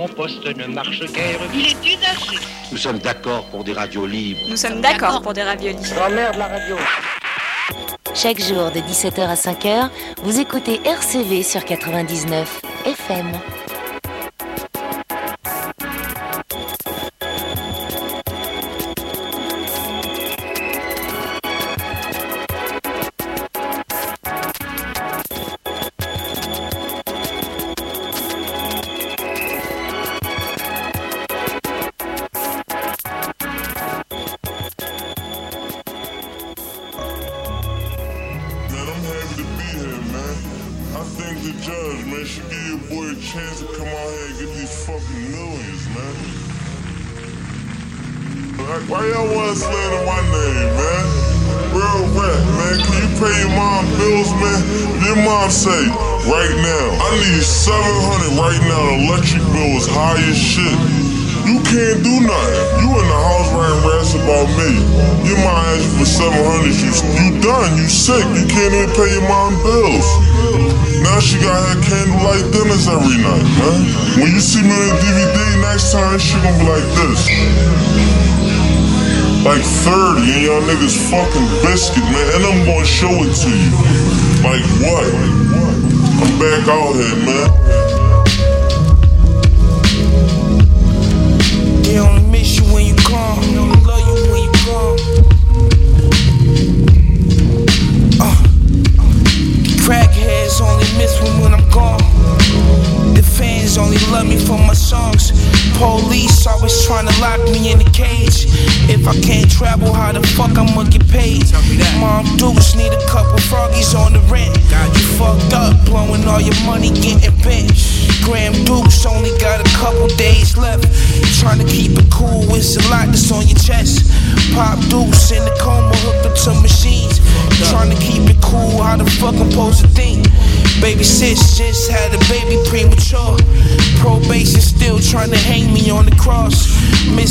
Mon poste ne marche guère. Il est usagé. Nous sommes d'accord pour des radios libres. Nous sommes d'accord pour des radios libres. Grand-mère de la radio. Chaque jour de 17h à 5h, vous écoutez RCV sur 99 FM.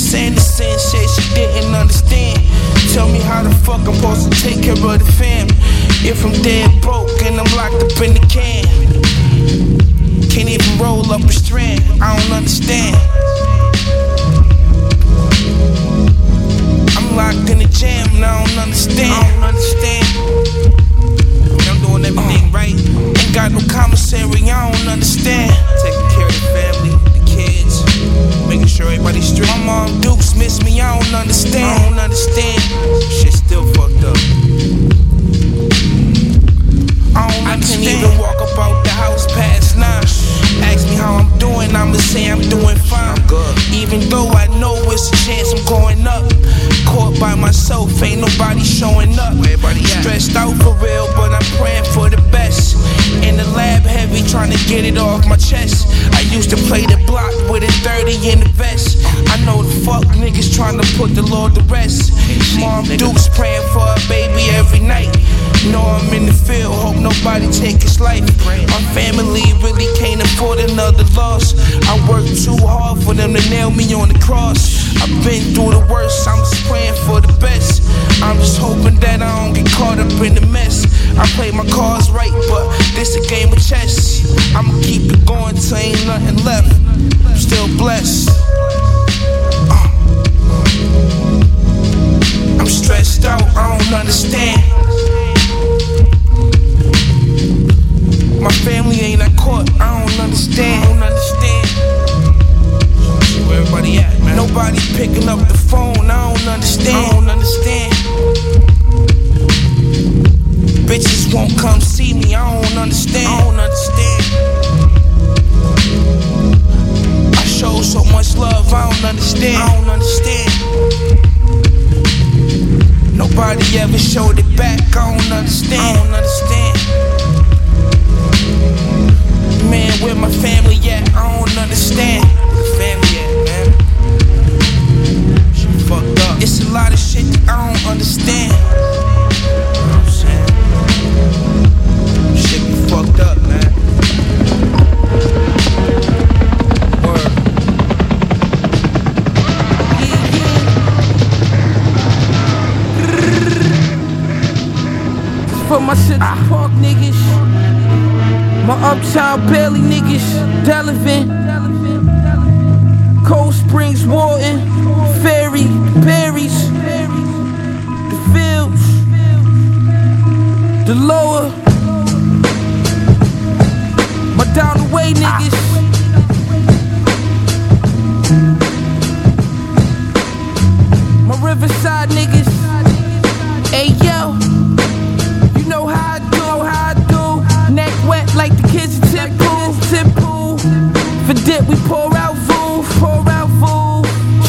Saying the same shit she didn't understand. Tell me how the fuck I'm supposed to take care of the fam. If I'm dead, Been through the worst, I'm just praying for the best. I'm just hoping that I don't get caught up in the mess. I play my cards right, but this a game of chess. I'ma keep it going till ain't nothing left. Dip, we pour out voo, pour out voo.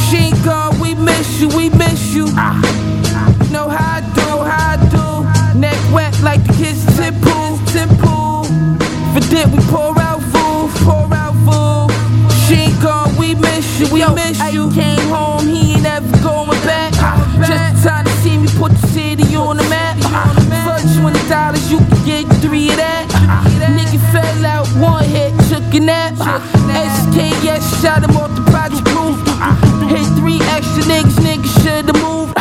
She ain't gone, we miss you, we miss you. You know how I do, how I do. Neck wet like the kids in tip pool, tip pool. For dip, we pour out voo, pour out voo. She ain't gone, we miss you, we miss you. Came home, he ain't ever going back. Just time to see me put the city on the map. For twenty dollars, you can get three of that. Nigga fell out one hit, a nap. SKS shot him off the project roof. Hit three extra niggas, niggas should've moved.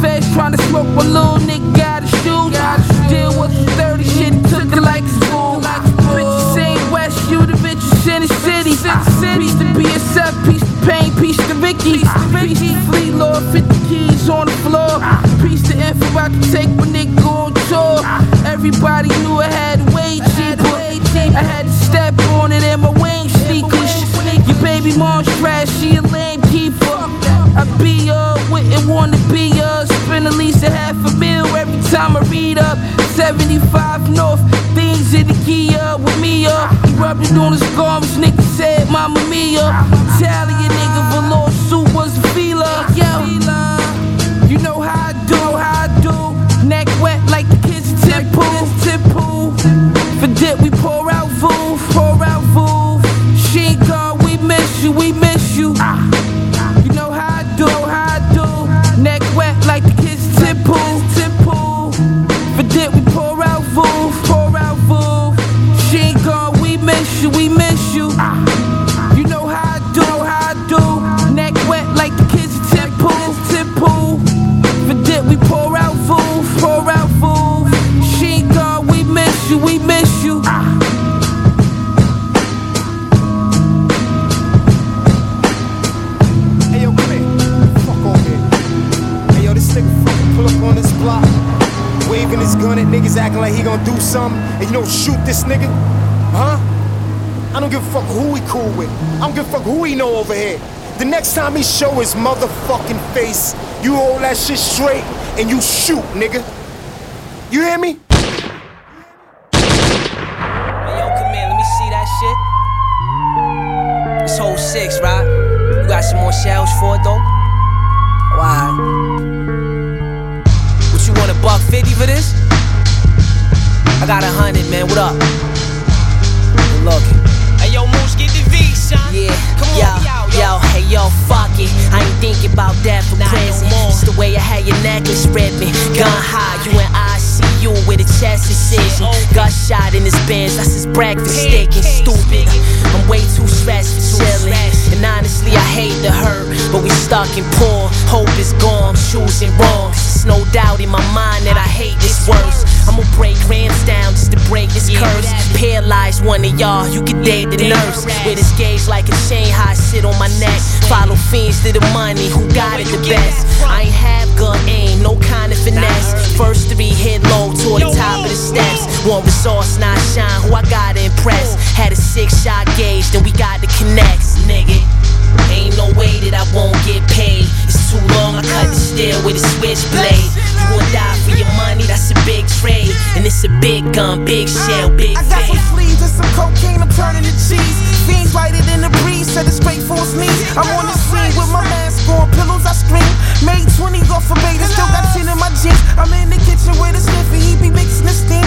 Feds tryna smoke one little nigga got a shoot. Deal with the 30 shit, took it like it's fool. Bitches ain't West, you the bitches in the city. Piece to BSF, piece to Pain, piece to Vicky. Piece to Fleet Lord, 50 keys on the floor. Piece to Info, about to take my nigga on tour. Everybody knew I had Mom's trash, she a lame keeper. I be her, wouldn't wanna be her. Spend at least a half a mil every time I read up. 75 North, things in the Kia with me up. He rubbed on his gums, nigga said, Mama Mia. Italian nigga, velour suit was a feeler. Yo, you know how I do, how I do. Neck wet like the kids tip pool, like he gonna do something, and you know shoot this nigga, huh? I don't give a fuck who he cool with. I don't give a fuck who he know over here. The next time he show his motherfucking face, you hold that shit straight and you shoot, nigga. You hear me? Man. What up? Good looking. Hey yo, Moose, get the V, son. Yeah, Come on, yo, we out, yo, hey, yo, fuck it. I ain't thinking about that for no present. more. It's the way I had your necklace ripping. Gun high, you and I see you with a chest incision. Gun shot in his Benz, that's his breakfast Pancakes. sticking stupid. I'm way too stressed for chilling. And honestly, I hate the hurt, but we stuck in poor. Hope is gone, choosing wrong. There's no doubt in my mind that I hate this worse. I'ma break Rams down just to break this curse. that- Paralyze one of y'all, you can date the nurse. With his gauge like a chain, high sit on my neck. Follow fiends to the money, who got it the best? I ain't have gun aim, no kind of finesse. First three hit low toward the top of the steps. One resource, not shine, who I gotta impress. Had a six shot gauge, then we got the connects, nigga. Ain't no way that I won't get paid. It's too long, I cut the steel with a switchblade. You gon' die for your money, that's a big trade. And it's a big gun, big shell, uh, big I got some sleeves and some cocaine, I'm turning to cheese. Fiends lighted in the breeze, set it straight for his knees. I'm on the scene with my mask on, pillows I scream. Made 20 off a bait, and still got 10 in my jeans. I'm in the kitchen with a sniffy, he be mixing the steam.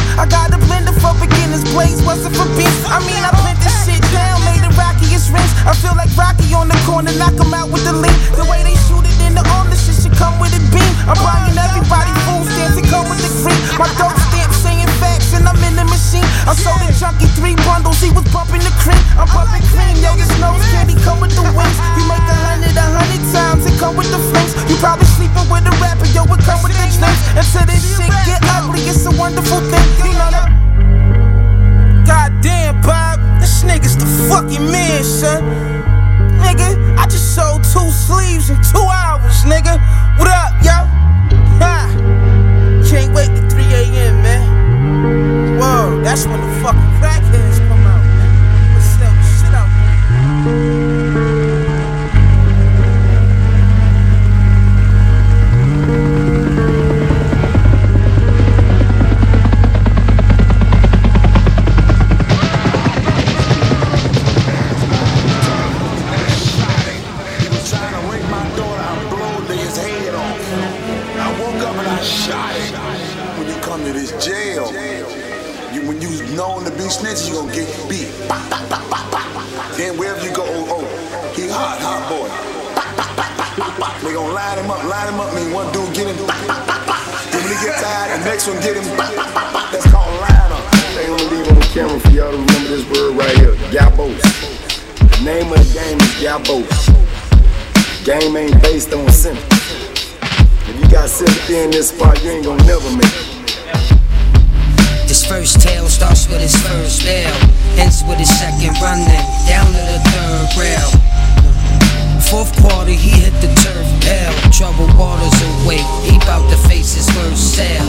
Sail.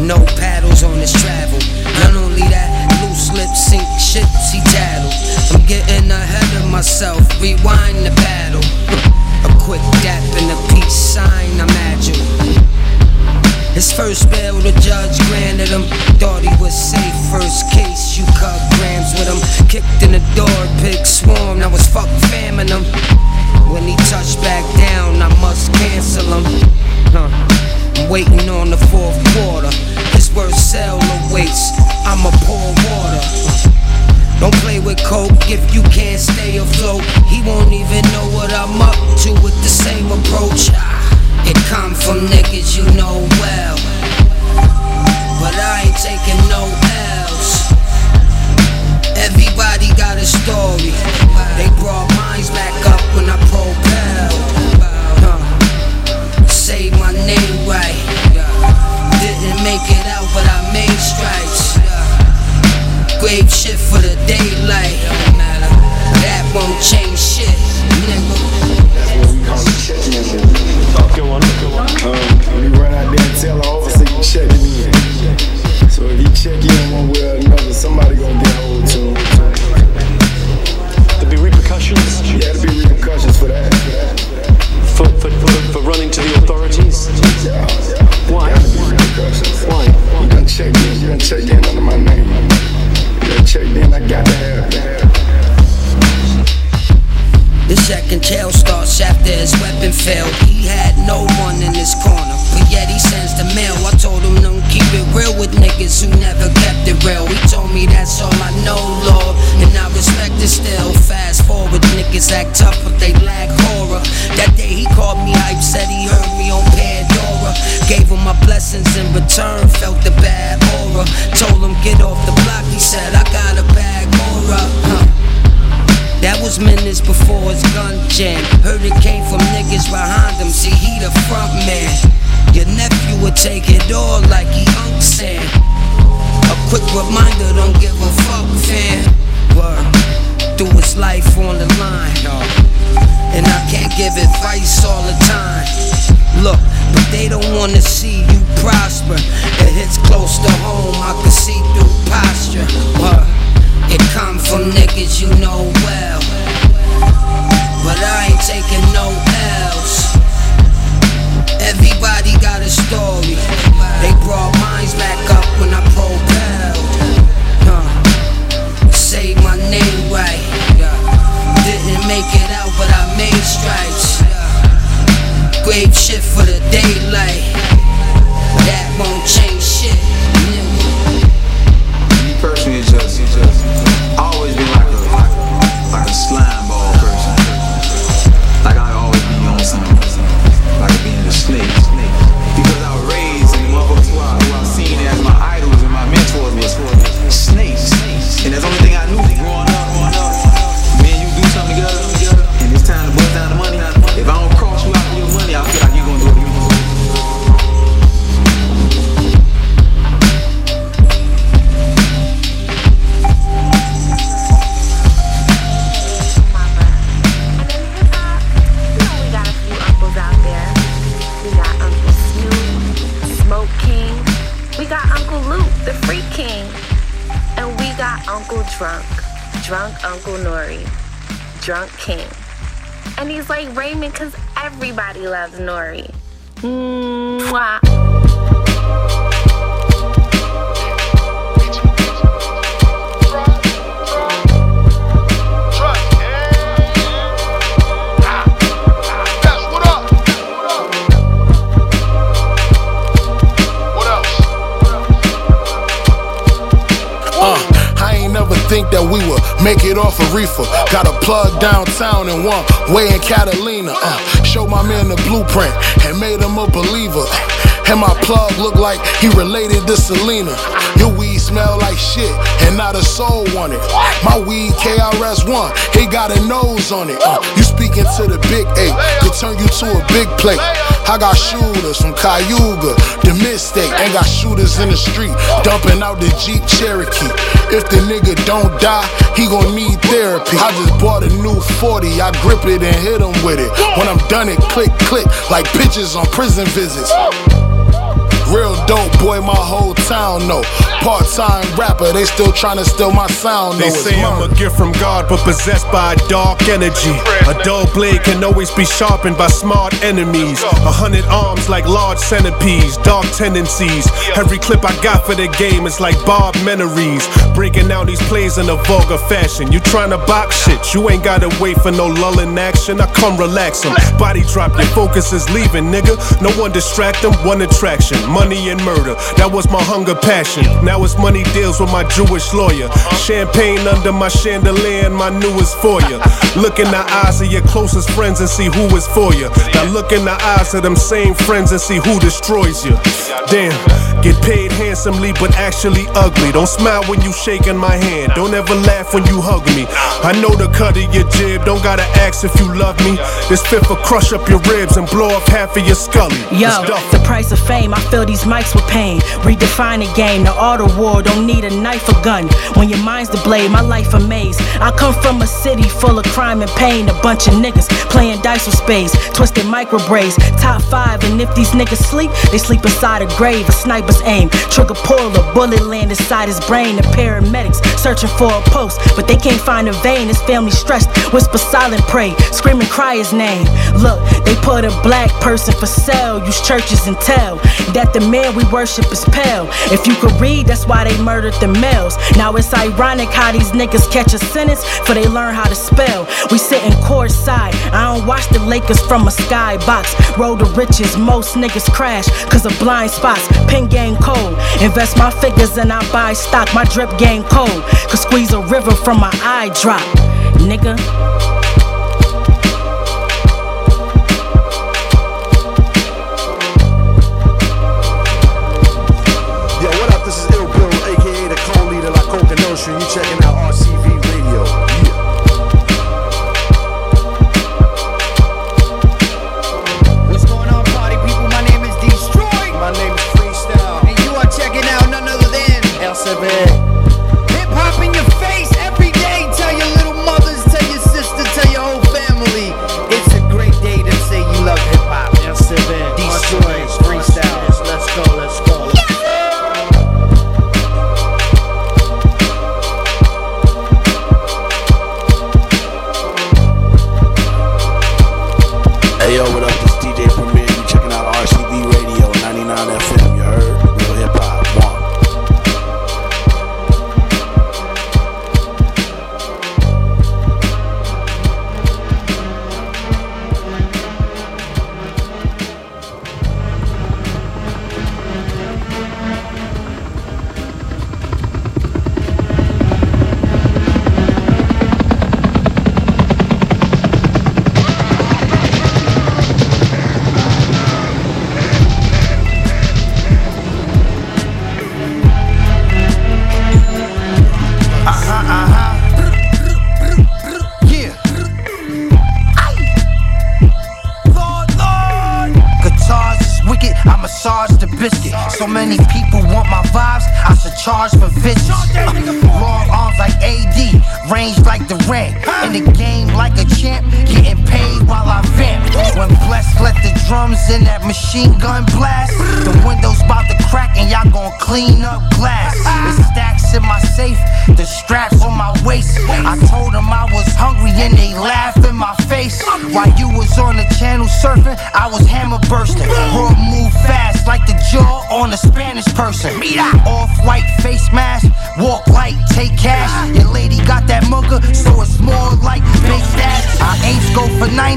No paddles on this travel. Not only that, loose lips sink ships he tattled. I'm getting ahead of myself, rewind the battle. A quick dap and a peace sign, I'm agile. His first bail, the judge granted him. Thought he was safe, first case, you cut grams with him. Kicked in the door, pig swarm, now it's fuck famming him. When he touched back down, I must cancel him. Huh. I'm waiting on the fourth quarter. His worst cell awaits, I'ma pour water. Don't play with coke if you can't stay afloat. He won't even know what I'm up to with the same approach. It come from niggas you know well. But I ain't taking no L's. Everybody got a story. They brought mines back up when I propel. Right. Didn't make it out, but I made stripes. Grave shit for the daylight. That won't change shit, nigga. Go on, go on. Um, when you run out there and tell the officer you checking in. So if he check in one way or another, somebody gonna get hold to him. There'd be repercussions? Yeah, there'd be repercussions for that. For, for, for, for running to the authorities? Yeah. Why? Gotta. Why? You done checked in, you done checked in under my name. You done checked in, I got to have that. The second tale starts after his weapon failed. He had no one in his corner, but yet he sends the mail. I told him don't keep it real with niggas who never kept it real. He told me that's all I know, Lord, and I respect it still. Fast forward, niggas act tough, but they lack horror. That reminder, don't give a fuck, fam. Word. Threw his life on the line. And I can't give advice all the time. Look, but they don't wanna see you prosper. It hits close to home, I can see through posture. Word. It come from niggas you know Drunk King. And he's like Raymond because everybody loves Nori. Mwah. Think that we would make it off a reefer. Got a plug downtown and one way in Catalina. Uh, show my man the blueprint and made him a believer. And my plug look like he related to Selena. Your weed smell like shit and not a soul on it. My weed KRS1, he got a nose on it. Uh, you speaking to the big eight, could turn you to a big plate. I got shooters from Cayuga, the mistake. Ain't got shooters in the street, dumping out the Jeep Cherokee. If the nigga don't die, he gon' need therapy. I just bought a new 40, I grip it and hit him with it. When I'm done, it click, click, like pictures on prison visits. Real dope boy, my whole town know. Part time rapper, they still tryna steal my sound. They say I'm a gift from God, but possessed by a dark energy. A dull blade can always be sharpened by smart enemies. A hundred arms like large centipedes, dark tendencies. Every clip I got for the game is like Bob Menaries. Breaking down these plays in a vulgar fashion. You tryna box shit, you ain't gotta wait for no lull in action. I come relax 'em. Body drop, your focus is leaving, nigga. No one distract 'em, one attraction. Money and murder, that was my hunger passion. Now it's money deals with my Jewish lawyer. Champagne under my chandelier and my newest for foyer. Look in the eyes of your closest friends and see who is for you. Now look in the eyes of them same friends and see who destroys you. Damn, get paid handsomely but actually ugly. Don't smile when you shaking my hand. Don't ever laugh when you hug me. I know the cut of your jib. Don't gotta ask if you love me. This fit will crush up your ribs and blow up half of your scully. Yo, the price of fame, I fill these mics with pain. Redefine the game, the art war, don't need a knife or gun. When your mind's the blade, my life a maze. I come from a city full of crime and pain. A bunch of niggas playing dice with space, twisted micro braids. Top five, and if these niggas sleep, they sleep inside a grave. A sniper's aim, trigger pull, a bullet land inside his brain. The paramedics searching for a post, but they can't find a vein. His family stressed, whisper silent pray, scream and cry his name. Look, they put a black person for sale, use churches and tell that the man we worship is pale. If you could read, that's why they murdered the males. Now it's ironic how these niggas catch a sentence for they learn how to spell. We sitting courtside, I don't watch the Lakers from a skybox. Road to riches, most niggas crash cause of blind spots. Pin game cold, invest my figures and I buy stock. My drip game cold, could squeeze a river from my eye drop. Nigga. Notion. You checking out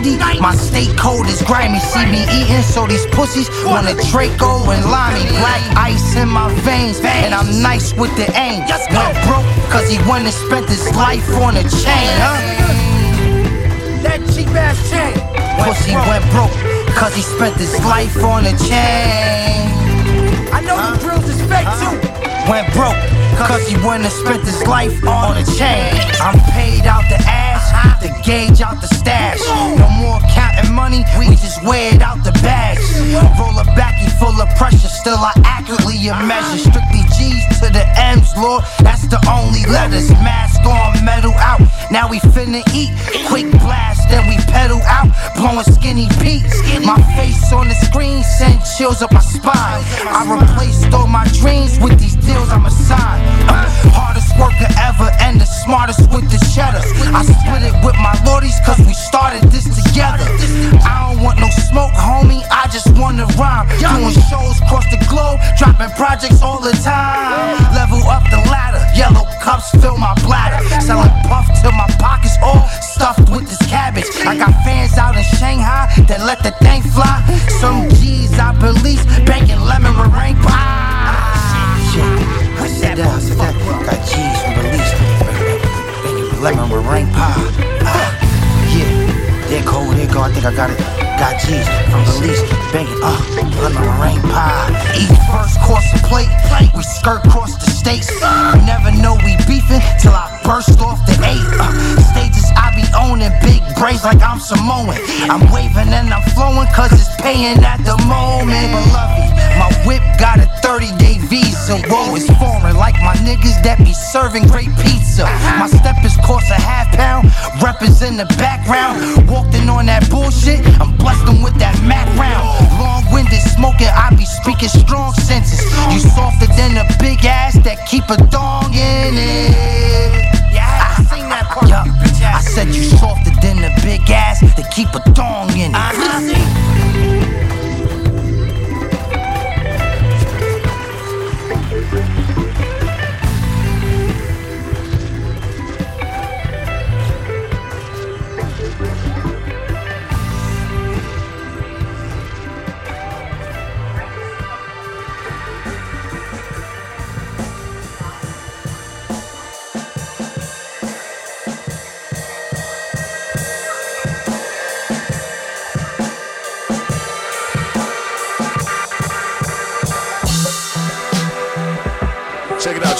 90, my state code is grimy. See me eating, so these pussies wanna Draco and limey. Black ice in my veins, and I'm nice with the aim. Went broke, cause he went and spent his life on a chain, huh? That cheap ass chain. Pussy went broke, cause he spent his life on a chain. I know the grills is fake too. Went broke, cause he went and spent his life on a chain. I'm paid out the ass, the gauge out the stash. No more counting money, we just weigh it out the bags. Roll a backy full of pressure, still I accurately measure. Strictly G's to the M's, Lord, that's the only letters. Mask on, metal out. Now we finna eat, quick blast, then we pedal out, blowing skinny peaks. My face on the screen send chills up my spine. I replaced all my dreams with these deals I'm assigned. Uh, hardest worker ever and the smartest with the cheddar. I split it with my lordies cause we started this together. I don't want no smoke, homie, I just wanna rhyme. Doing shows across the globe, dropping projects all the time. Level up the ladder, yellow cups fill my bladder. Selling puff till my pockets all stuffed with this cabbage. I got fans out in Shanghai that let the thing fly. Some G's I police, banking lemon meringue pie. Shit, I said that, I that. Got G's from release, banking lemon meringue pie. Ah, yeah, there go, there go. I think I got it. Got G's from release, banking uh, lemon meringue pie. Eat first course of plate, we skirt across the states. You never know we beefing till I burst off the eight. Uh, stages I be owning, big braids like I'm Samoan. I'm waving and I'm flowing cause it's paying at the moment. Beloved, my whip got a 30 day visa. Whoa, it's foreign like my niggas that be serving great pizza. My step is cost a half pound, rappers in the background. Walked in on that bullshit, I'm blessed with that Mac round. Long winded smoking, I be speaking strong senses. You softer than a big ass that keep a dong in it. Yeah, I seen that part. Yup, I said you softer than a big ass that keep a dong in it. Check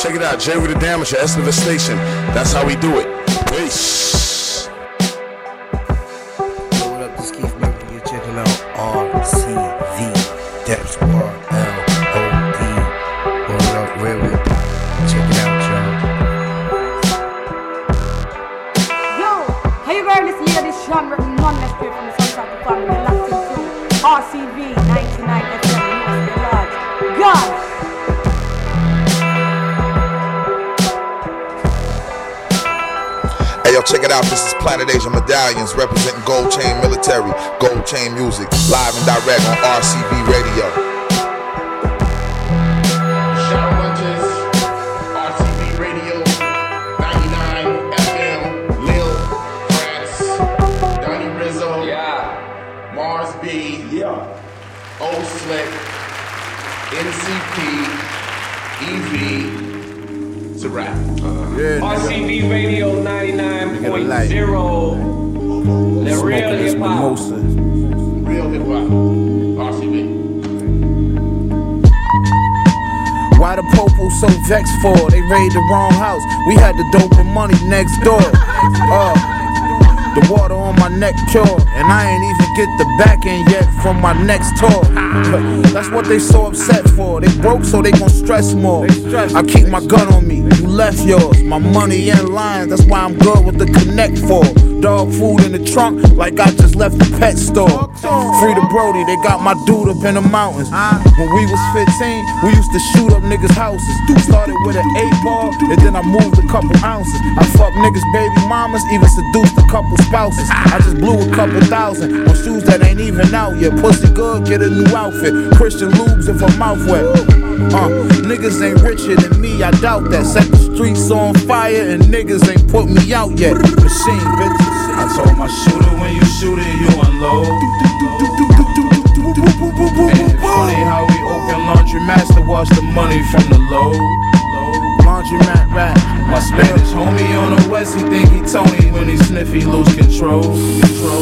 check it out. With the Damager, Esnova Station. That's how we do it. Peace. Next tour. That's what they so upset for. They broke, so they gon' stress more. I keep my gun on me, you left yours. My money in line, that's why I'm good with the connect for. Dog food in the trunk, like I just left the pet store. Free the Brody, they got my dude up in the mountains. When we was 15, we used to shoot up niggas' houses. Started with an eight ball, and then I moved a couple ounces. I fucked niggas' baby mamas, even seduced a couple spouses. I just blew a couple thousand on shoes that ain't even out yet. Pussy good, get a new outfit. Christian lubes if her mouth wet. Uh, niggas ain't richer than me, I doubt that. The streets on fire and niggas ain't put me out yet. Machine, bitches. I told my shooter when you shoot it, you unload. And it's funny how we open laundromats to wash the money from the load. Laundromat rap. My Spanish homie on the west, he think he Tony when he sniff, he lose control.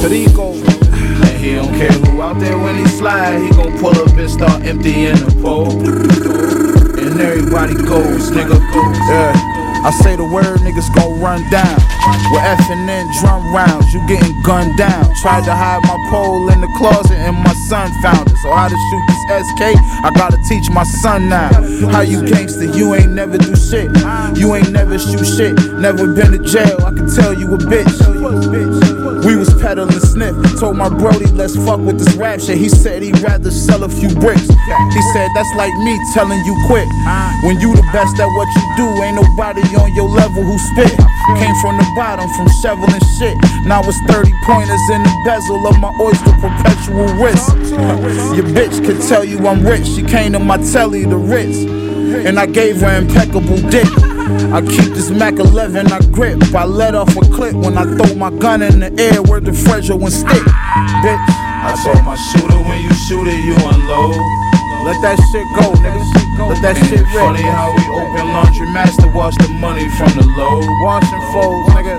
Perico. And he don't care who out there when he slide, he gon' pull up and start emptying the pole. And everybody goes, nigga. Yeah. I say the word, niggas gon' run down. With F and N drum rounds, you getting gunned down. Tried to hide my pole in the closet and my son found it. So how to shoot this SK, I gotta teach my son now. How you gangster, you ain't never do shit. You ain't never shoot shit, never been to jail. I can tell you a bitch. We was peddling sniff. Told my Brody, let's fuck with this rap shit. He said he'd rather sell a few bricks. He said that's like me telling you quit. When you the best at what you do, ain't nobody on your level who spit. Came from the bottom, from shoveling shit. Now it's 30 pointers in the bezel of my oyster perpetual wrist. Your bitch could tell you I'm rich. She came to my telly, the Ritz. And I gave her impeccable dick. I keep this Mac 11, I grip. I let off a clip when I throw my gun in the air where the Fredro and stick. Bitch. I told my shooter when you shoot it, you unload. Let that shit go, nigga. Let that And shit rip. funny how we open laundromats to wash the money from the load. Wash and fold, nigga.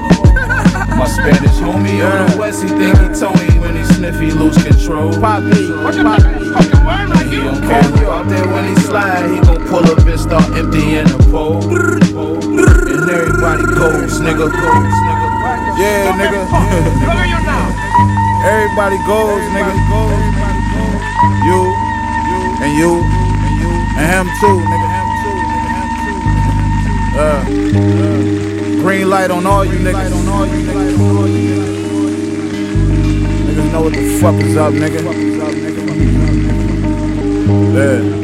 Spanish homie on the west, he think he Tony when he sniff, he lose control. Poppy, He don't care. out there when he slide, he gon' pull up and start emptying the pole. And everybody goes, nigga goes, nigga. Yeah, nigga. Everybody goes, nigga. You, and you, and him too, nigga. Uh, green light on all you niggas. Niggas know what the fuck is up, nigga. Yeah.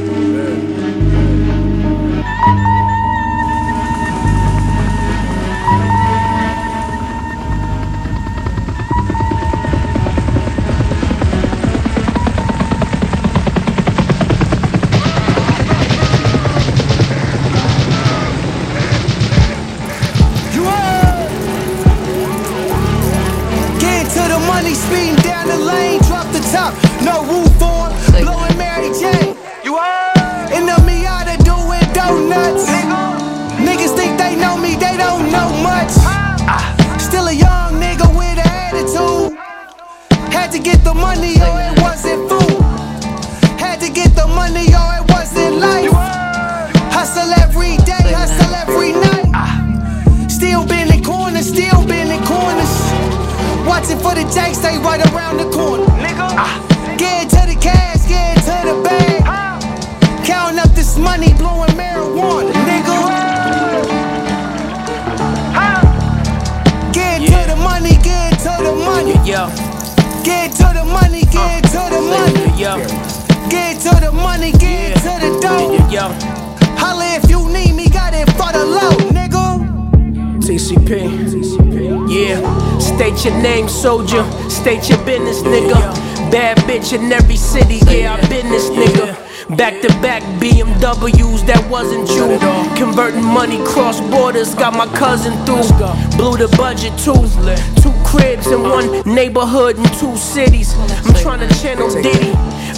TCP. Yeah. State your name, soldier. State your business, nigga. Bad bitch in every city. Yeah, I been this nigga. Back to back BMWs, that wasn't you. Converting money cross borders, got my cousin through. Blew the budget too. Two cribs in one neighborhood in two cities. I'm trying to channel Diddy.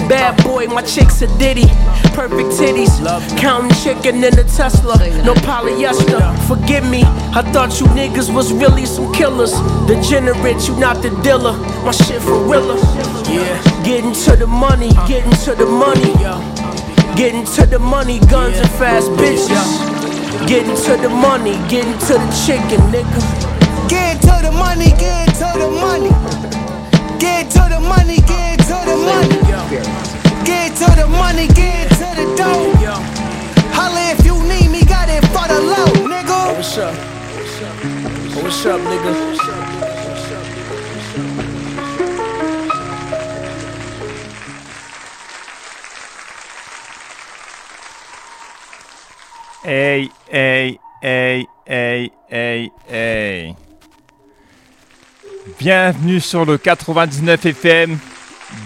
Bad boy, my chick's are Diddy. Perfect titties. Counting chicken in the Tesla. No polyester. Forgive me, I thought you niggas was really some killers. Degenerate, you not the dealer. My shit for realer. Yeah. Getting to the money, getting to the money. Getting to the money, guns and fast bitches. Getting to the money, getting to the chicken, nigga. Get to the money, get to the money. Get to the money, get to the money. Get to the money, get to the dough. Holla if you need me, got it for the low, nigga. Oh, what's up? Oh, what's up, nigga? Hey, hey, hey, hey, hey, hey. Bienvenue sur le 99 FM.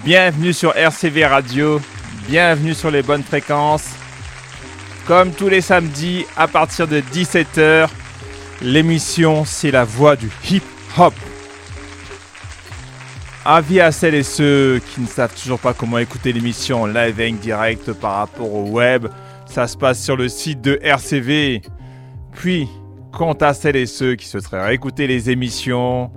Bienvenue sur RCV Radio. Bienvenue sur les bonnes fréquences. Comme tous les samedis à partir de 17h, l'émission c'est la voix du hip-hop. Avis à celles et ceux qui ne savent toujours pas comment écouter l'émission live et en direct par rapport au web, ça se passe sur le site de RCV. Puis, quant à celles et ceux qui souhaiteraient réécouter les émissions,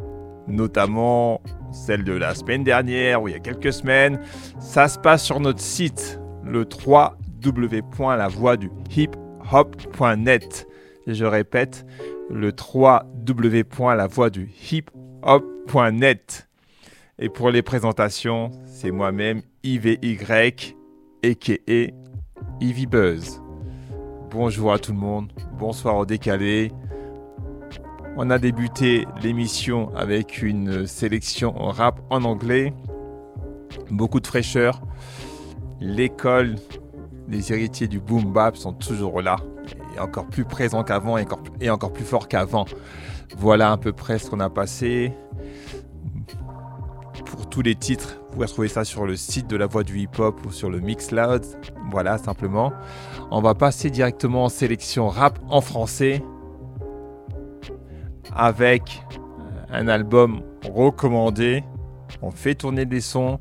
notamment celle de la semaine dernière ou il y a quelques semaines, ça se passe sur notre site, le www.lavoixduhiphop.net. Et je répète, le www.lavoixduhiphop.net. Et pour les présentations, c'est moi-même, IVY, a.k.a. Ivy Buzz. Bonjour à tout le monde, bonsoir au décalé. On a débuté l'émission avec une sélection rap en anglais. Beaucoup de fraîcheur. L'école, les héritiers du boom bap sont toujours là. Et encore plus présents qu'avant et encore, plus forts qu'avant. Voilà à peu près ce qu'on a passé. Pour tous les titres, vous pouvez retrouver ça sur le site de la voix du hip-hop ou sur le Mixcloud. Voilà, simplement. On va passer directement en sélection rap en français avec un album recommandé. On fait tourner des sons.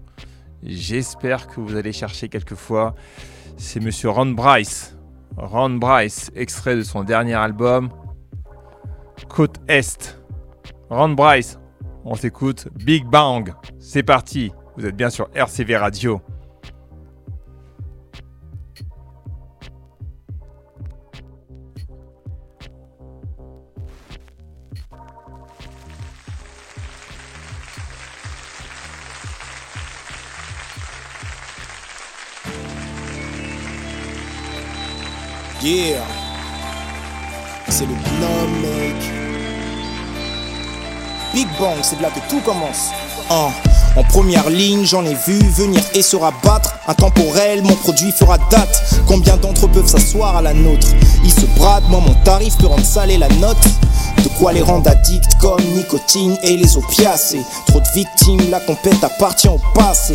J'espère que vous allez chercher quelquefois. C'est monsieur Ron Bryce. Ron Bryce, extrait de son dernier album, Côte Est. Ron Bryce, on s'écoute Big Bang. C'est parti. Vous êtes bien sur RCV Radio. C'est le plan, mec. Big Bang, c'est de là que tout commence. En première ligne, j'en ai vu venir et se rabattre. Intemporel, mon produit fera date. Combien d'entre eux peuvent s'asseoir à la nôtre? Ils se bradent, moi mon tarif peut rendre salé la note. De quoi les rendre addicts comme nicotine et les opiacés. Trop de victimes, la compète appartient au passé.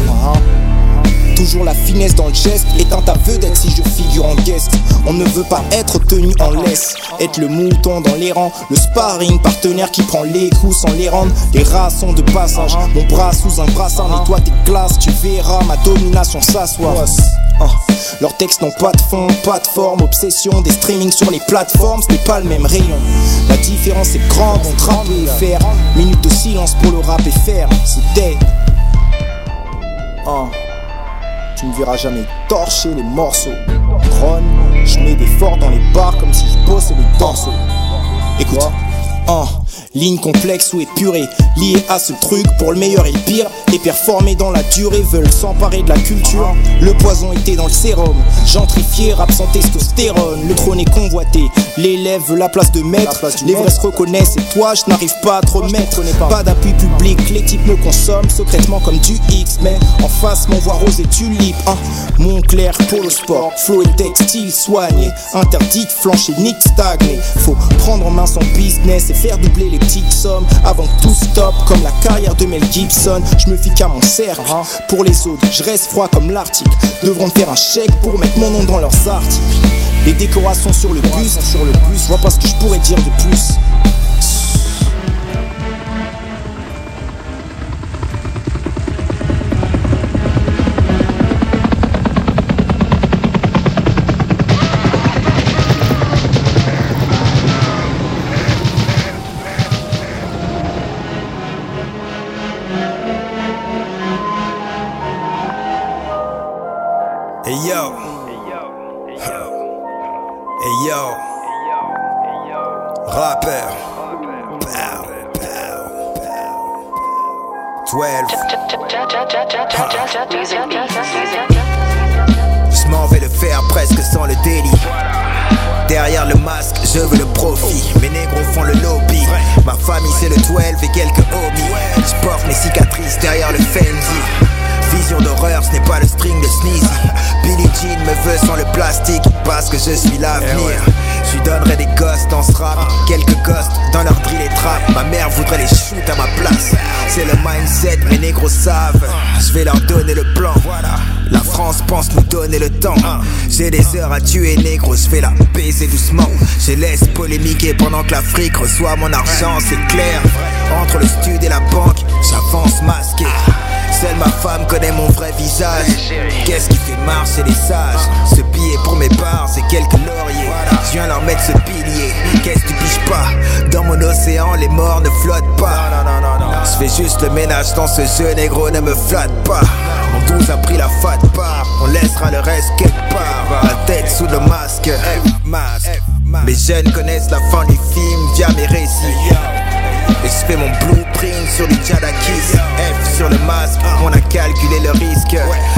Toujours la finesse dans le geste, éteint ta vedette si je figure en guest. On ne veut pas être tenu en laisse, être le mouton dans les rangs, le sparring partenaire qui prend les coups sans les rendre. Les rats sont de passage, mon bras sous un brassard nettoie tes glaces, tu verras ma domination s'asseoir. Ah. Leurs textes n'ont pas de fond, pas de forme, obsession des streamings sur les plateformes, ce n'est pas le même rayon. La différence est grande entre rap et faire. Minute de silence pour le rap et faire, c'est dead. Tu ne verras jamais torcher les morceaux. Ron, je mets des forts dans les bars comme si je bossais les dorsaux. Écoute, un, ligne complexe ou épurée, liée à ce truc pour le meilleur et le pire, et performer dans la durée, veulent s'emparer de la culture. Le poison était dans le sérum, gentrifié, rap sans testostérone, le trône est convoité, l'élève veut la place de maître, les vrais se reconnaissent et toi je n'arrive pas à te remettre. Pas d'appui public, les types me consomment secrètement comme du X, mais en face m'envoie rose et tulipe. Hein. Montclair, polo sport, flow et textile soigné, interdit de flancher, ni de stagner. Faut prendre en main son business et faire doubler les petites sommes avant que tout stop, comme la carrière de Mel Gibson. Je me fie qu'à mon cercle. Pour les autres, je reste froid comme l'article. Devront faire un chèque pour mettre mon nom dans leurs articles. Les décorations sur le bus, sur le bus, je vois pas ce que je pourrais dire de plus. Je m'en vais le faire presque sans le délit. Derrière le masque, je veux le profit. Mes négros font le lobby. Ma famille, c'est le 12 et quelques hobbies. Je porte mes cicatrices derrière le Fendi. D'horreur, ce n'est pas le string de Sneezy. Billie Jean me veut sans le plastique parce que je suis l'avenir. Je lui donnerai des gosses dans ce rap, quelques ghosts dans leur drill et trap. Ma mère voudrait les shoot à ma place. C'est le mindset, mes négros savent. Je vais leur donner le plan. La France pense nous donner le temps. J'ai des heures à tuer, négro, je vais la baiser doucement. Je laisse polémiquer pendant que l'Afrique reçoit mon argent, c'est clair. Entre le stud et la banque, j'avance masqué. Seule ma femme connaît mon vrai visage. Qu'est-ce qui fait marcher les sages Ce billet pour mes bars, c'est quelques lauriers. Je viens leur mettre ce pilier. Qu'est-ce que tu piges pas? Dans mon océan, les morts ne flottent pas. Je fais juste le ménage dans ce jeu, négro, ne me flatte pas. Mon 12 a pris la fat part, on laissera le reste quelque part. La tête sous le masque, masque. Mes jeunes connaissent la fin du film via mes récits. Et je fais mon sur F sur le masque, on a calculé le risque.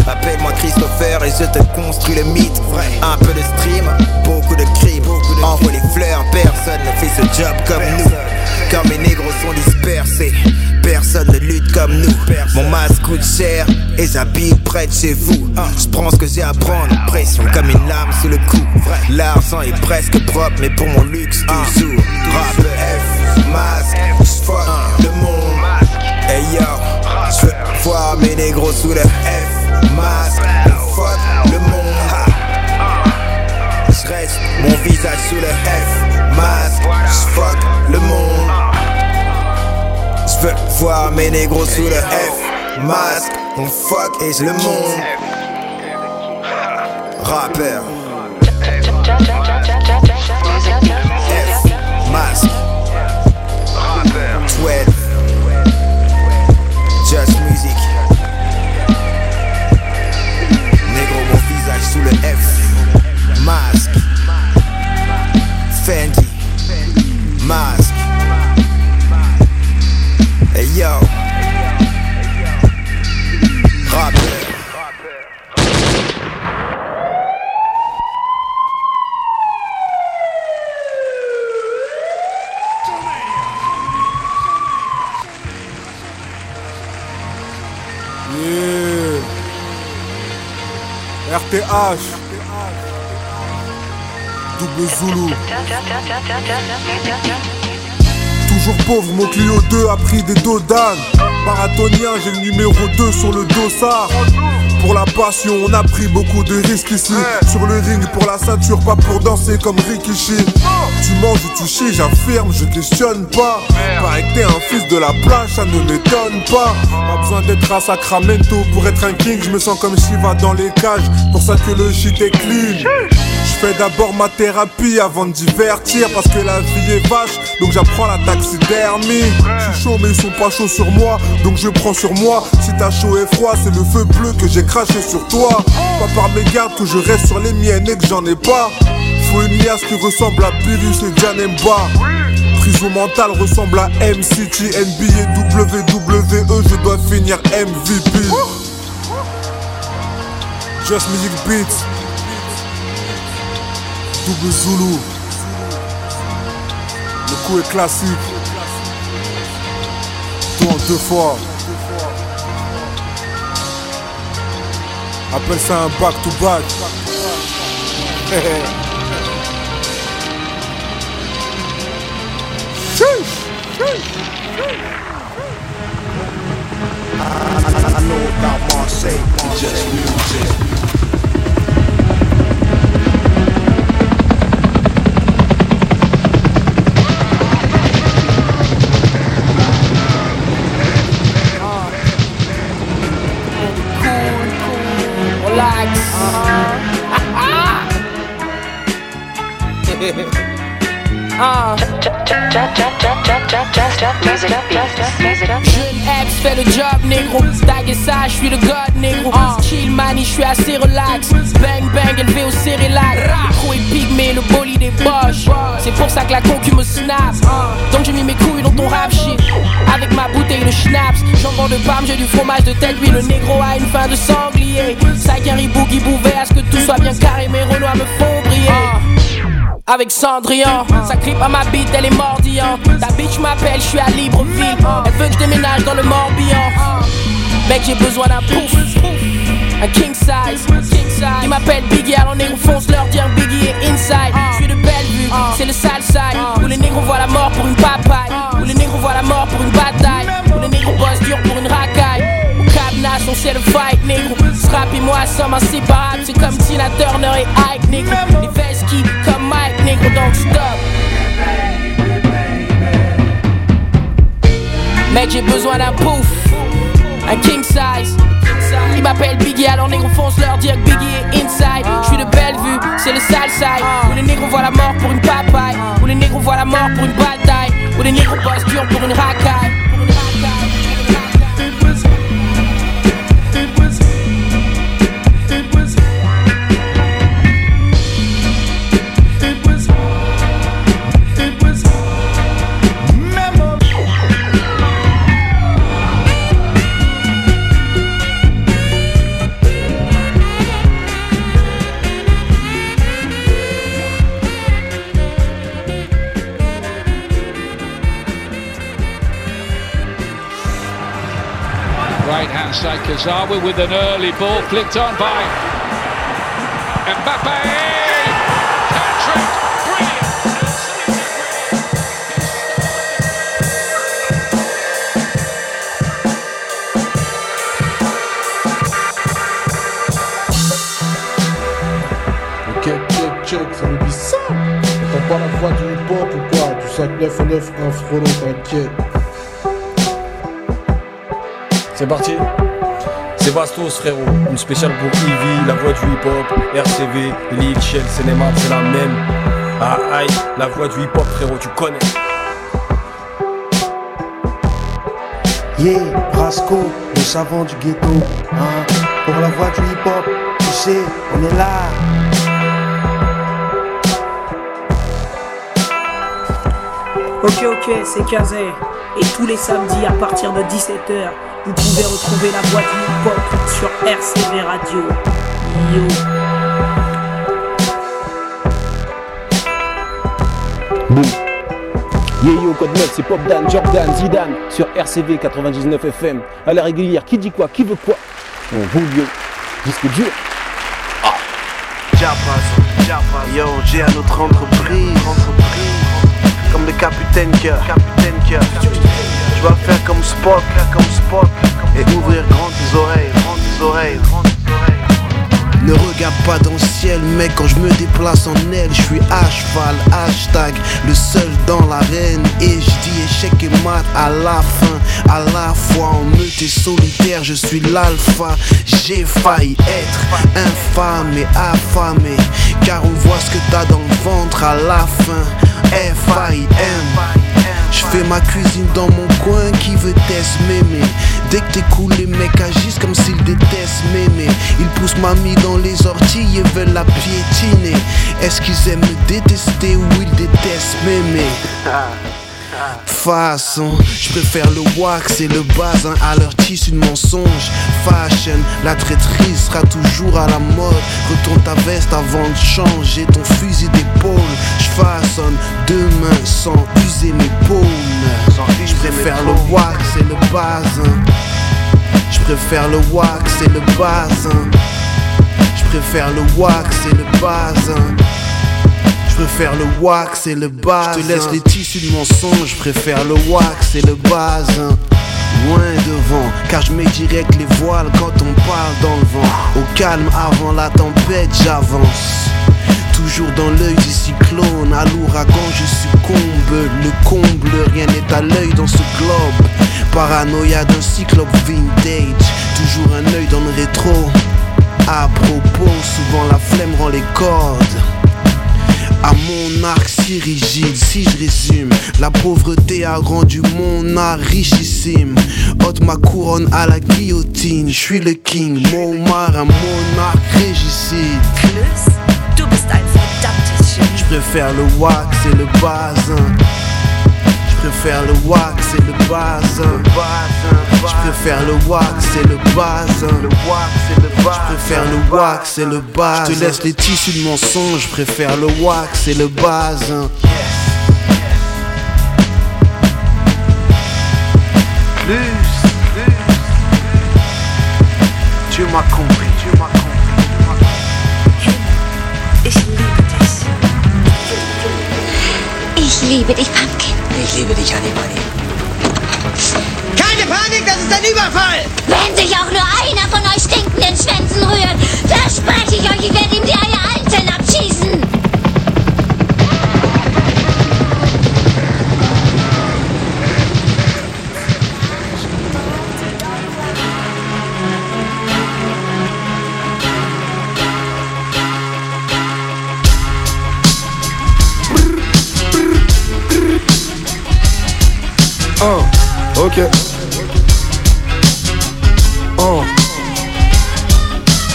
Appelle-moi Christopher et je te construis le mythe. Un peu de stream, beaucoup de crimes. Envoie les fleurs, personne ne fait ce job comme nous. Quand mes négros sont dispersés Personne ne lutte comme nous. Mon masque coûte cher et j'habite près de chez vous. Je prends ce que j'ai à prendre, pression comme une lame sous le cou. L'argent est presque propre mais pour mon luxe toujours. Rap F, masque, Hey j'veux voir mes négros sous le F, masque, fuck le monde J'reste mon visage sous le F, masque, j'fuck le monde. J'veux voir mes négros sous le F, masque, on fuck et le monde. Rappeur. F, masque RTH. Double Zulu. Toujours pauvre, mon Clio 2 a pris des dos d'âne. Marathonien, j'ai le numéro 2 sur le dossard. Pour la passion, on a pris beaucoup de risques ici. Sur le ring, pour la ceinture, pas pour danser comme Rikishi. Tu manges ou tu chies, j'affirme, je questionne pas. Paraît que t'es un fils de la plage, ça ne m'étonne pas. Pas besoin d'être à Sacramento pour être un king. Je me sens comme Shiva dans les cages, pour ça que le shit est clean. Je fais d'abord ma thérapie avant de divertir Parce que la vie est vache, donc j'apprends la taxidermie. Je suis chaud mais ils sont pas chauds sur moi, donc je prends sur moi. Si t'as chaud et froid, c'est le feu bleu que j'ai craché sur toi. Pas par mes gardes que je reste sur les miennes et que j'en ai pas. Faut une liasse qui ressemble à Pyrrhus et Janemba. Prison mentale ressemble à MCT, NBA, WWE, je dois finir MVP Just Music Beats Double Zulu. Le coup est classique. Deux en deux fois. Appelle ça un back to back. I know about Marseille, just music. Ah. Jeune ex fait le job négro. Tag et ça, je suis le god négro. Chill money, je suis assez relax. Bang bang, élevé au cérélac Micro épique mais le bolide des boches C'est pour ça que la concu me snap. Donc j'ai mis mes couilles dans ton rap shit. Avec ma bouteille de schnapps. Jambon de parme, j'ai du fromage de tête. Lui le négro a une fin de sanglier. Sac un ribouki bouvet à ce que tout soit bien carré. Mes renois me font briller avec Cendrillon. Ça grippe à ma bite, elle est mordillante. Ta bitch m'appelle, je suis à Libreville. Elle veut que je déménage dans le Morbihan. Mec, j'ai besoin d'un pouf. Un king size. Ils m'appellent Biggie, alors négro fonce leur dire Biggie est inside. Je suis de Bellevue, c'est le sale side. Où les négros voient la mort pour une papaye. Où les négros voient la mort pour une bataille. Où les négros bossent dur pour une racaille. Au cadenas, on sait le fight, négro. Strap et moi sommes inséparables. C'est comme Tina Turner et Ike, négro. Les vestes qui, comme Mike, stop. Mec, j'ai besoin d'un pouf. Un king size. Ils m'appellent Biggie, alors négro fonce leur dire que Biggie est inside. Je suis de Bellevue, c'est le sale side. Où les négros voient la mort pour une papaye. Où les négros voient la mort pour une bataille. Où les négros bossent dur pour une racaille. Kazawa with an early ball flicked on by Mbappe. Patrick, brilliant. Ok, check, check, ça me dit ça. T'entends pas la voix du hip-hop ou quoi Du 5 9 en 9 1 frollo, t'inquiète. C'est parti C'est Bastos frérot, une spéciale pour Ivy, la voix du hip-hop, RCV, Lil, Shell, Cinéma, c'est la même. Ah aïe, la voix du hip-hop frérot, tu connais. Yeah, Brasco, le savant du ghetto. Hein. Pour la voix du hip-hop, tu sais, on est là. Ok, ok, c'est Kazé. Et tous les samedis à partir de 17h, vous pouvez retrouver la voix du hip-hop sur RCV Radio. Yo. Boum. Yo yo, code 9, c'est Pop Dan, Jordan, Zidane sur RCV 99 FM. À la régulière, qui dit quoi, qui veut quoi On roule yo, disque dur. Japas. Yo, j'ai à notre entreprise. Comme le capitaine cœur. Capitaine cœur. Je dois faire comme Spock, comme Spock. Et ouvrir grand tes oreilles, grand tes oreilles, grand tes oreilles. Ne regarde pas dans le ciel, mec, quand je me déplace en aile, je suis à cheval, hashtag, le seul dans l'arène. Et je dis échec et mat à la fin, à la fois en meute et solitaire, je suis l'alpha. J'ai failli être infâme et affamé, car on voit ce que t'as dans le ventre à la fin. F-I-M. Je fais ma cuisine dans mon coin qui veut test mémé. Dès que t'es cool les mecs agissent comme s'ils détestent mémé. Ils poussent mamie dans les orties et veulent la piétiner. Est-ce qu'ils aiment me détester ou ils détestent mémé? Façon, je préfère le wax et le bazin à leur tissu de mensonge. Fashion, la traîtrise sera toujours à la mode. Retourne ta veste avant de changer ton fusil d'épaule. Je façonne demain sans user mes paumes. Je préfère le wax et le bazin. Je préfère le wax et le bazin. Je préfère le wax et le bazin. Préfère le wax et le bas. Je te laisse les tissus de mensonge. Je préfère le wax et le bas. Loin devant, car je mets direct les voiles quand on parle dans le vent. Au calme avant la tempête, j'avance. Toujours dans l'œil du cyclone, à l'ouragan je succombe. Le comble, rien n'est à l'œil dans ce globe. Paranoïa d'un cyclope vintage, toujours un œil dans le rétro. À propos, souvent la flemme rend les cordes. À mon arc si rigide. Si je résume, la pauvreté a rendu mon art richissime. Ôte ma couronne à la guillotine, je suis le king. Momar, un monarque régicide. Je préfère le wax et le bazin. Je préfère le wax et le bazin. Je préfère le wax et le bazin. Je préfère le wax et le bazin. Je te laisse les tissus de mensonge. Je préfère le wax et le bazin. Plus. Tu compris, compris. Ich liebe dich. Ich liebe dich, Honey Bunny. Keine Panik, das ist ein Überfall! Wenn sich auch nur einer von euch stinkenden Schwänzen rührt, verspreche ich euch, ich werde ihm die ok. Un.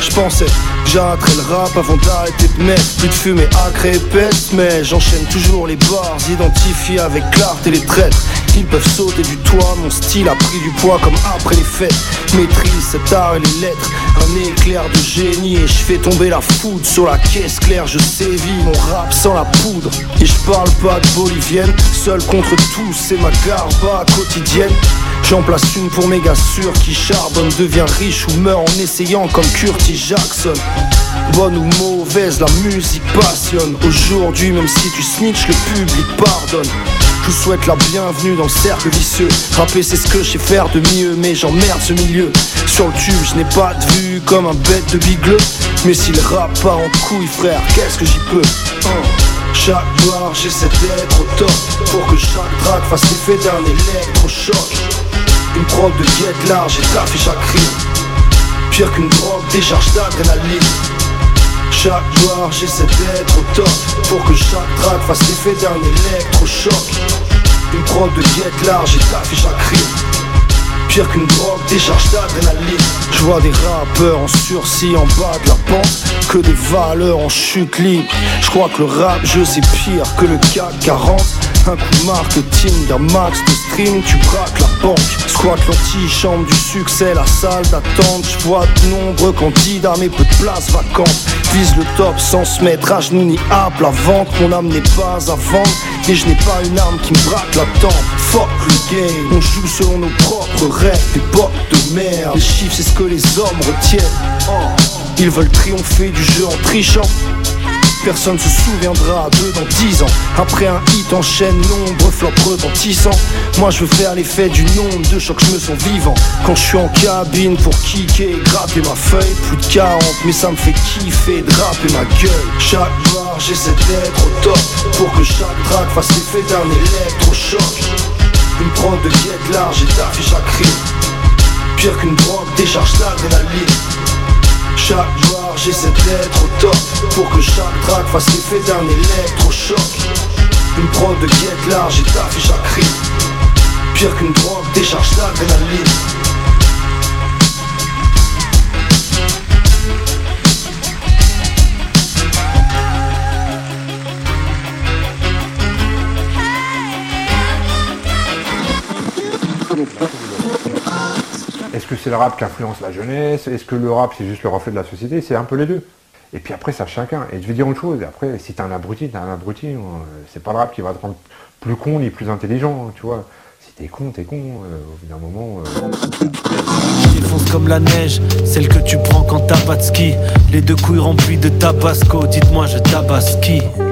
Je pensais que j'arrêterais le rap avant d'arrêter de mettre Plus de fumée acre et épaisse Mais j'enchaîne toujours les bars Identifiés avec clarté les traîtres Ils peuvent sauter du toit Mon style a pris du poids comme après les fêtes. Maîtrise cet art et les lettres Un éclair de génie. Et je fais tomber la foudre sur la caisse claire Je sévis mon rap sans la poudre. Et je parle pas de bolivienne Seul contre tous c'est ma garba quotidienne. J'en place une pour mes gars sûrs qui charbonne Devient riche ou meurt en essayant comme Curtis Jackson. Bonne ou mauvaise, la musique passionne. Aujourd'hui même si tu snitch, le public pardonne vous souhaite la bienvenue dans le cercle vicieux. Rapper c'est ce que je sais faire de mieux Mais j'emmerde ce milieu. Sur le tube je n'ai pas de vue comme un bête de bigleux. Mais si le rap en couille frère Qu'est-ce que j'y peux Hein? Chaque soir j'essaie d'être au top. Pour que chaque track fasse l'effet d'un électrochoc. Une prod de guette large et taffé chaque rime Pire qu'une drogue, décharge d'adrénaline chaque soir j'essaie d'être au top Pour que chaque track fasse l'effet d'un électrochoc. Une prod de guette large et taffé chaque rime. Pire qu'une drogue, décharge d'adrénaline. Je vois des rappeurs en sursis en bas de la pente. Que des valeurs en chute libre. Je crois que le rap jeu c'est pire que le CAC 40 un coup marketing, d'un max de stream, tu braques la banque Squat l'antichambre du succès, la salle d'attente Je vois de nombreux candidats mais peu de places vacantes. Vise le top sans se mettre à genoux ni à plat vente Mon âme n'est pas à vendre et je n'ai pas une arme qui me braque la tempe Fuck le game, on joue selon nos propres règles Époque de merde, les chiffres c'est ce que les hommes retiennent. Oh. Ils veulent triompher du jeu en trichant Personne se souviendra d'eux dans 10 ans. Après un hit enchaîne nombreux flops retentissants Moi je veux faire l'effet du nombre de chocs je me sens vivant. Quand je suis en cabine pour kicker et gratter ma feuille Plus de 40 mais ça me fait kiffer de rapper ma gueule. Chaque soir j'essaie d'être au top Pour que chaque track fasse l'effet d'un électrochoc. Une prod de guette large et d'affiche à Pire qu'une drogue décharge d'adrénaline chaque soir j'essaie d'être au top Pour que chaque track fasse l'effet d'un électrochoc. Une prod de guette large et d'affiche à crime Pire qu'une drogue, décharge d'adrénaline Est-ce que c'est le rap qui influence la jeunesse? Est-ce que le rap c'est juste le reflet de la société? C'est un peu les deux. Et puis après, ça chacun. Et je vais dire une chose, après, si t'es un abruti, t'es un abruti. euh, C'est pas le rap qui va te rendre plus con ni plus intelligent, hein, tu vois. Si t'es con, t'es con. euh, au bout d'un moment. euh, comme la neige, celle que tu prends quand t'as pas de ski. Les deux couilles remplies de tabasco, dites-moi je tabaski. Lui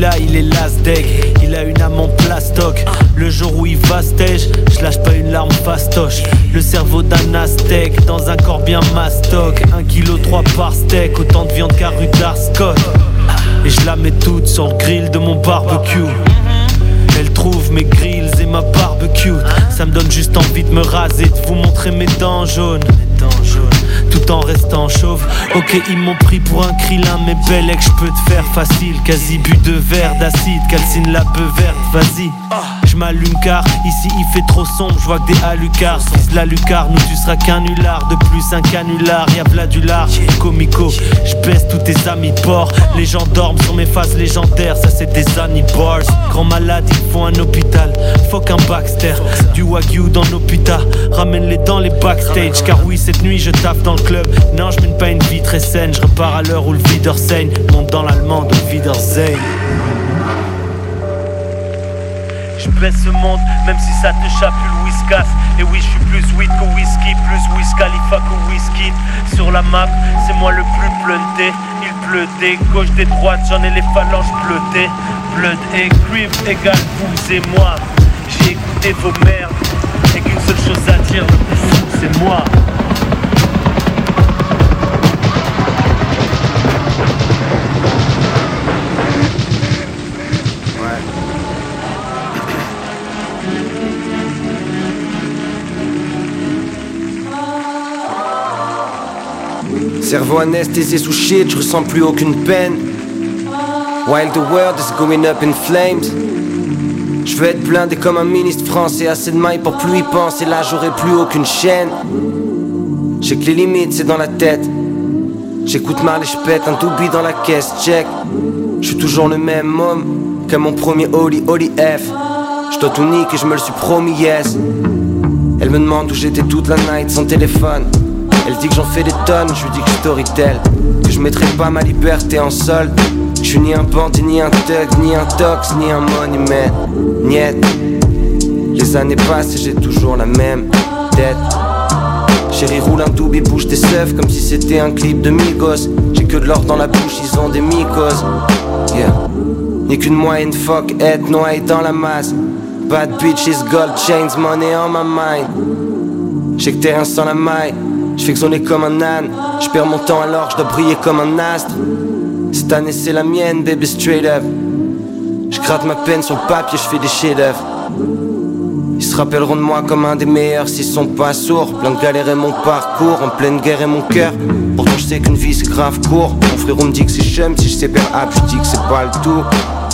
Il est last deck, il a une âme en plastoc. Le jour où il va stage, je lâche pas une larme fastoche. Le cerveau d'un aztèque dans un corps bien mastoc. Un kilo trois par steak, autant de viande qu'à rue. Et je la mets toute sur le grill de mon barbecue. Elle trouve mes grills et ma barbecue. Ça me donne juste envie de me raser, de vous montrer mes dents jaunes. En restant chauve. Ok, ils m'ont pris pour un krillin, mais Bellec, je peux te faire facile. Quasi but de verre d'acide, calcine la peu verte, vas-y. Je m'allume car ici il fait trop sombre, je vois que des alucards. Vise la lucarne, nous tu seras qu'un nulard. De plus un canular, y'a v'là du lard. Comico, je tous tes amis porcs. Les gens dorment sur mes faces légendaires, ça c'est des bars. Grand malade, il faut un hôpital. Fuck un Baxter, du Wagyu dans putas. Ramène-les dans les backstage, car oui, cette nuit je taffe dans le club. Non, je mène pas une vie très saine, je repars à l'heure où le saigne. Monte dans l'allemand de Wiedersehen. Je baisse ce monde, même si ça te chape le whiskas. Et oui, je suis plus weed que whisky, plus Wiz Khalifa que whisky. Sur la map, c'est moi le plus blunté. Il pleut des gauches, des droites, j'en ai les phalanges bleutées. Blood et cuivre égale vous et moi. J'ai écouté vos merdes, et qu'une seule chose à dire, le plus c'est moi. Cerveau anesthésié sous shit, je ressens plus aucune peine. While the world is going up in flames. Je veux être blindé comme un ministre français, assez de mailles pour plus y penser, là j'aurai plus aucune chaîne. J'ai que les limites, c'est dans la tête. J'écoute mal et je pète un doobie dans la caisse, check. Je suis toujours le même homme que mon premier Oli Oli F. Je dois tout niquer, je me le suis promis, yes. Elle me demande où j'étais toute la night sans téléphone. Elle dit que j'en fais des tonnes, je lui dis que je storytell Que je mettrai pas ma liberté en solde. Je suis ni un bandit, ni un thug, ni un tox, ni un money man Niet. Les années passent et j'ai toujours la même tête. Chérie roule un doobie, bouge tes seufs comme si c'était un clip de Migos. J'ai que de l'or dans la bouche, ils ont des mycoses. Yeah. Ni qu'une moyenne fuck, être noyé dans la masse. Bad bitches, gold chains, money on my mind. J'ai que t'es rien sans la maille je fais sonner comme un âne, je perds mon temps alors je dois briller comme un astre. Cette année c'est la mienne, baby straight up. Je gratte ma peine sur le papier, je fais des chefs-d'œuvre. Ils se rappelleront de moi comme un des meilleurs s'ils sont pas sourds. Plein de galères et mon parcours, en pleine guerre et mon cœur. Pourtant je sais qu'une vie c'est grave court. Mon frérot me dit que c'est chum, si je sais faire app, je dis que c'est pas le tout.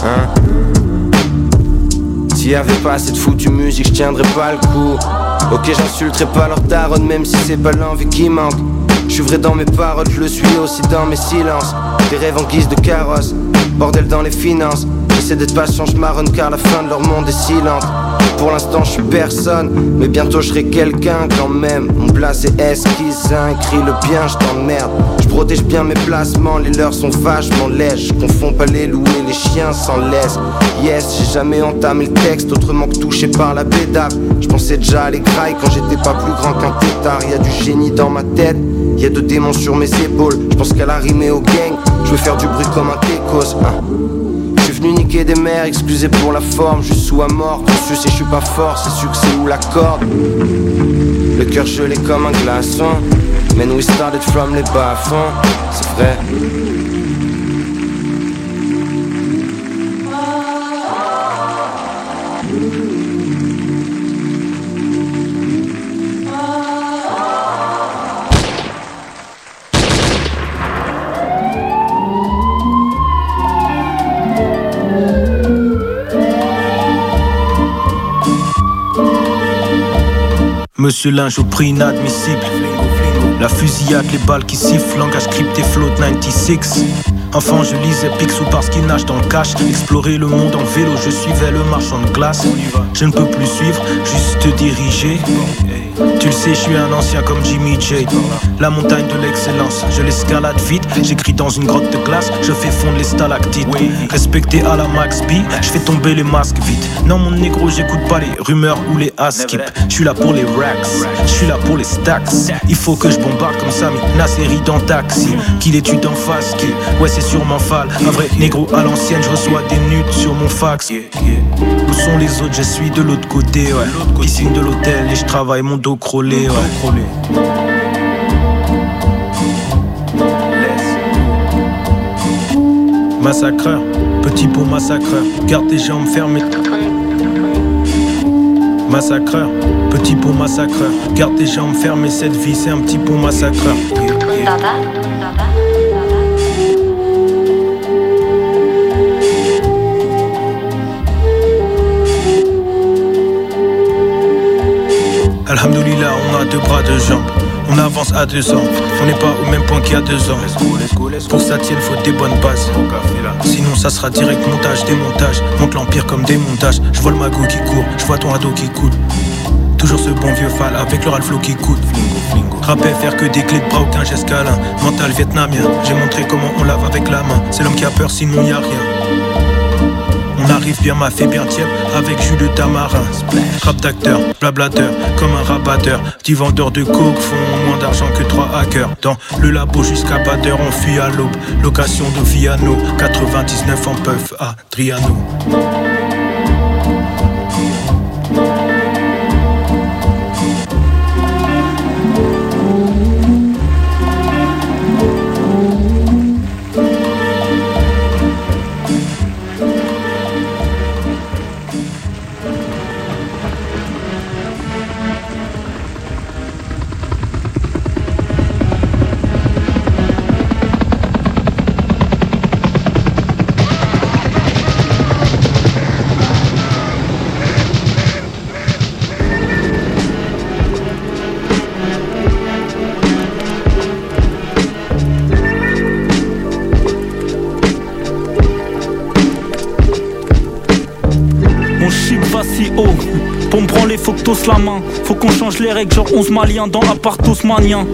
Hein S'il y avait pas cette foutue musique, je tiendrais pas le coup. Ok, j'insulterai pas leur daronne, même si c'est pas l'envie qui manque. Je vrai dans mes paroles, je le suis aussi dans mes silences. Des rêves en guise de carrosse, bordel dans les finances. J'essaie d'être patient, je marronne car la fin de leur monde est silente. Pour l'instant, je suis personne, mais bientôt je serai quelqu'un quand même. Mon place est esquissin, écrit le bien, je t'emmerde. Je protège bien mes placements, les leurs sont vachement lèches. Je confonds pas les loups et les chiens sans laisse. Yes, j'ai jamais entamé le texte autrement que touché par la bédard. Je pensais déjà à les grailles quand j'étais pas plus grand qu'un tétard. Y du génie dans ma tête, y a deux démons sur mes épaules. Je pense qu'elle a rimé au gang, je veux faire du bruit comme un técos. Hein. Venu niquer des mers, excusez pour la forme, je suis sous à mort, dessus et je suis pas fort, c'est succès ou la corde? Le cœur gelé comme un glaçon, man we started from les bas-fonds, c'est vrai. Monsieur Linge au prix inadmissible. La fusillade, les balles qui sifflent, langage crypté float 96. Enfant, je lisais Picsou parce qu'il nage dans le cash. Explorer le monde en vélo, je suivais le marchand de glace. Je ne peux plus suivre, juste diriger. Tu le sais, je suis un ancien comme Jimmy J. La montagne de l'excellence, je l'escalade vite. J'écris dans une grotte de glace, je fais fondre les stalactites. Respecté à la Max B, je fais tomber les masques vite. Non, mon négro, j'écoute pas les rumeurs ou les askip. Je suis là pour les racks, je suis là pour les stacks. Il faut que je bombarde comme Sami, la série dans Taxi. Qu'il étude en face, qui, ouais, c'est sûrement fall. Un vrai négro à l'ancienne, je reçois des nudes sur mon fax. Où sont les autres Je suis de l'autre côté, ouais. Piscine de l'hôtel et je travaille mon dos crôlé, ouais. Massacreur, petit pot massacreur, garde tes jambes fermées. Massacreur, petit pot massacreur, garde tes jambes fermées, cette vie c'est un petit pot massacreur. Baba, Alhamdoulilah, on a deux bras, deux jambes. On avance à deux ans. On n'est pas au même point qu'il y a deux ans. Pour ça tienne, faut des bonnes bases. Sinon, ça sera direct montage, démontage. Monte l'empire comme démontage. Je vois le magot qui court, je vois ton ado qui coule. Toujours ce bon vieux fal avec le ralflo qui coûte. Rappel faire que des clés de bras, aucun geste câlin. Mental vietnamien, j'ai montré comment on lave avec la main. C'est l'homme qui a peur, sinon y a rien. On arrive bien ma fait bien tiède avec jus de tamarin. Rap d'acteur, blablateur, comme un rabatteur. Petit vendeur de coke font moins d'argent que trois hackers. Dans le labo jusqu'à batteur, on fuit à l'aube. Location de Viano, 99 en puff à Triano. Les règles, genre 11 maliens dans Apartos Manien.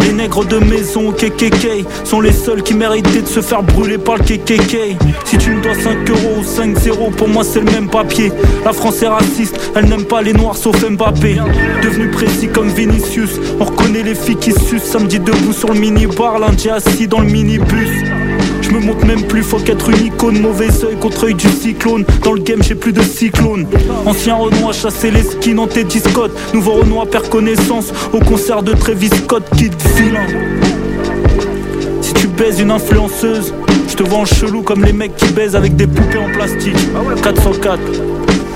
Les nègres de maison au KKK sont les seuls qui méritaient de se faire brûler par le KKK. Si tu me dois 5 euros ou 5-0, pour moi c'est le même papier. La France est raciste, elle n'aime pas les noirs sauf Mbappé. Devenu précis comme Vinicius, on reconnaît les filles qui sucent. Samedi debout sur le mini-bar, lundi assis dans le minibus. Je me montre même plus, faut qu'être une icône. Mauvais oeil contre œil du cyclone. Dans le game j'ai plus de cyclone Ancien Renoir chasser les skins en tes discotes Nouveau Renoir perd connaissance Au concert de Travis Scott Kid vilain Si tu baises une influenceuse Je te vois en chelou comme les mecs qui baisent avec des poupées en plastique. 404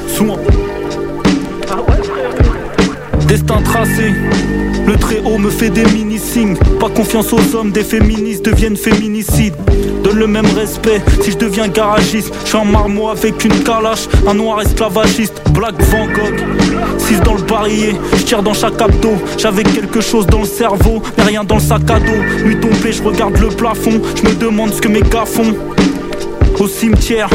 Souvent. Destin tracé me fait des mini-signes. Pas confiance aux hommes, des féministes deviennent féminicides. Donne le même respect si je deviens garagiste. Je suis un marmot avec une calache, un noir esclavagiste. Black Van Gogh 6 dans le barillet, je tire dans chaque abdo. J'avais quelque chose dans le cerveau, mais rien dans le sac à dos. Nuit tombée, je regarde le plafond. Je me demande ce que mes gars font au cimetière.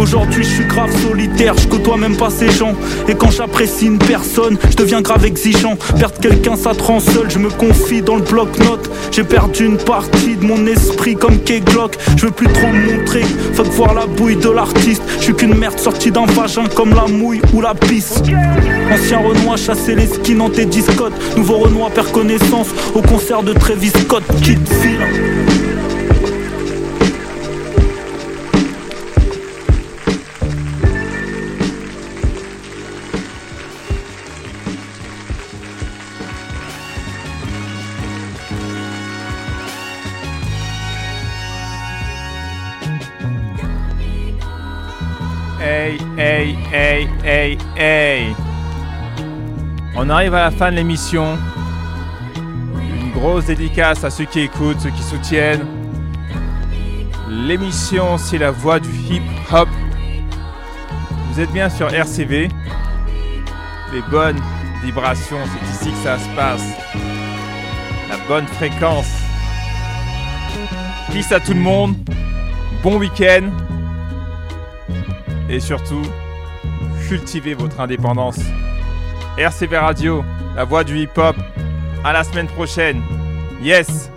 Aujourd'hui, je suis grave solitaire, je côtoie même pas ces gens. Et quand j'apprécie une personne, je deviens grave exigeant. Perdre quelqu'un, ça te rend seul, je me confie dans le bloc-notes. J'ai perdu une partie de mon esprit comme K-Glock. Je veux plus trop montrer, faut voir la bouille de l'artiste. Je suis qu'une merde sortie d'un vagin comme la mouille ou la pisse. Ancien Renoir chasser les skins en tes discotes. Nouveau Renoir perd connaissance au concert de Travis Scott. Kid. Hey, hey, hey, hey. On arrive à la fin de l'émission. Une grosse dédicace à ceux qui écoutent, ceux qui soutiennent. L'émission, c'est la voix du hip-hop. Vous êtes bien sur RCV. Les bonnes vibrations, c'est ici que ça se passe. La bonne fréquence. Peace à tout le monde. Bon week-end. Et surtout, cultivez votre indépendance. RCV Radio, la voix du hip-hop. À la semaine prochaine. Yes!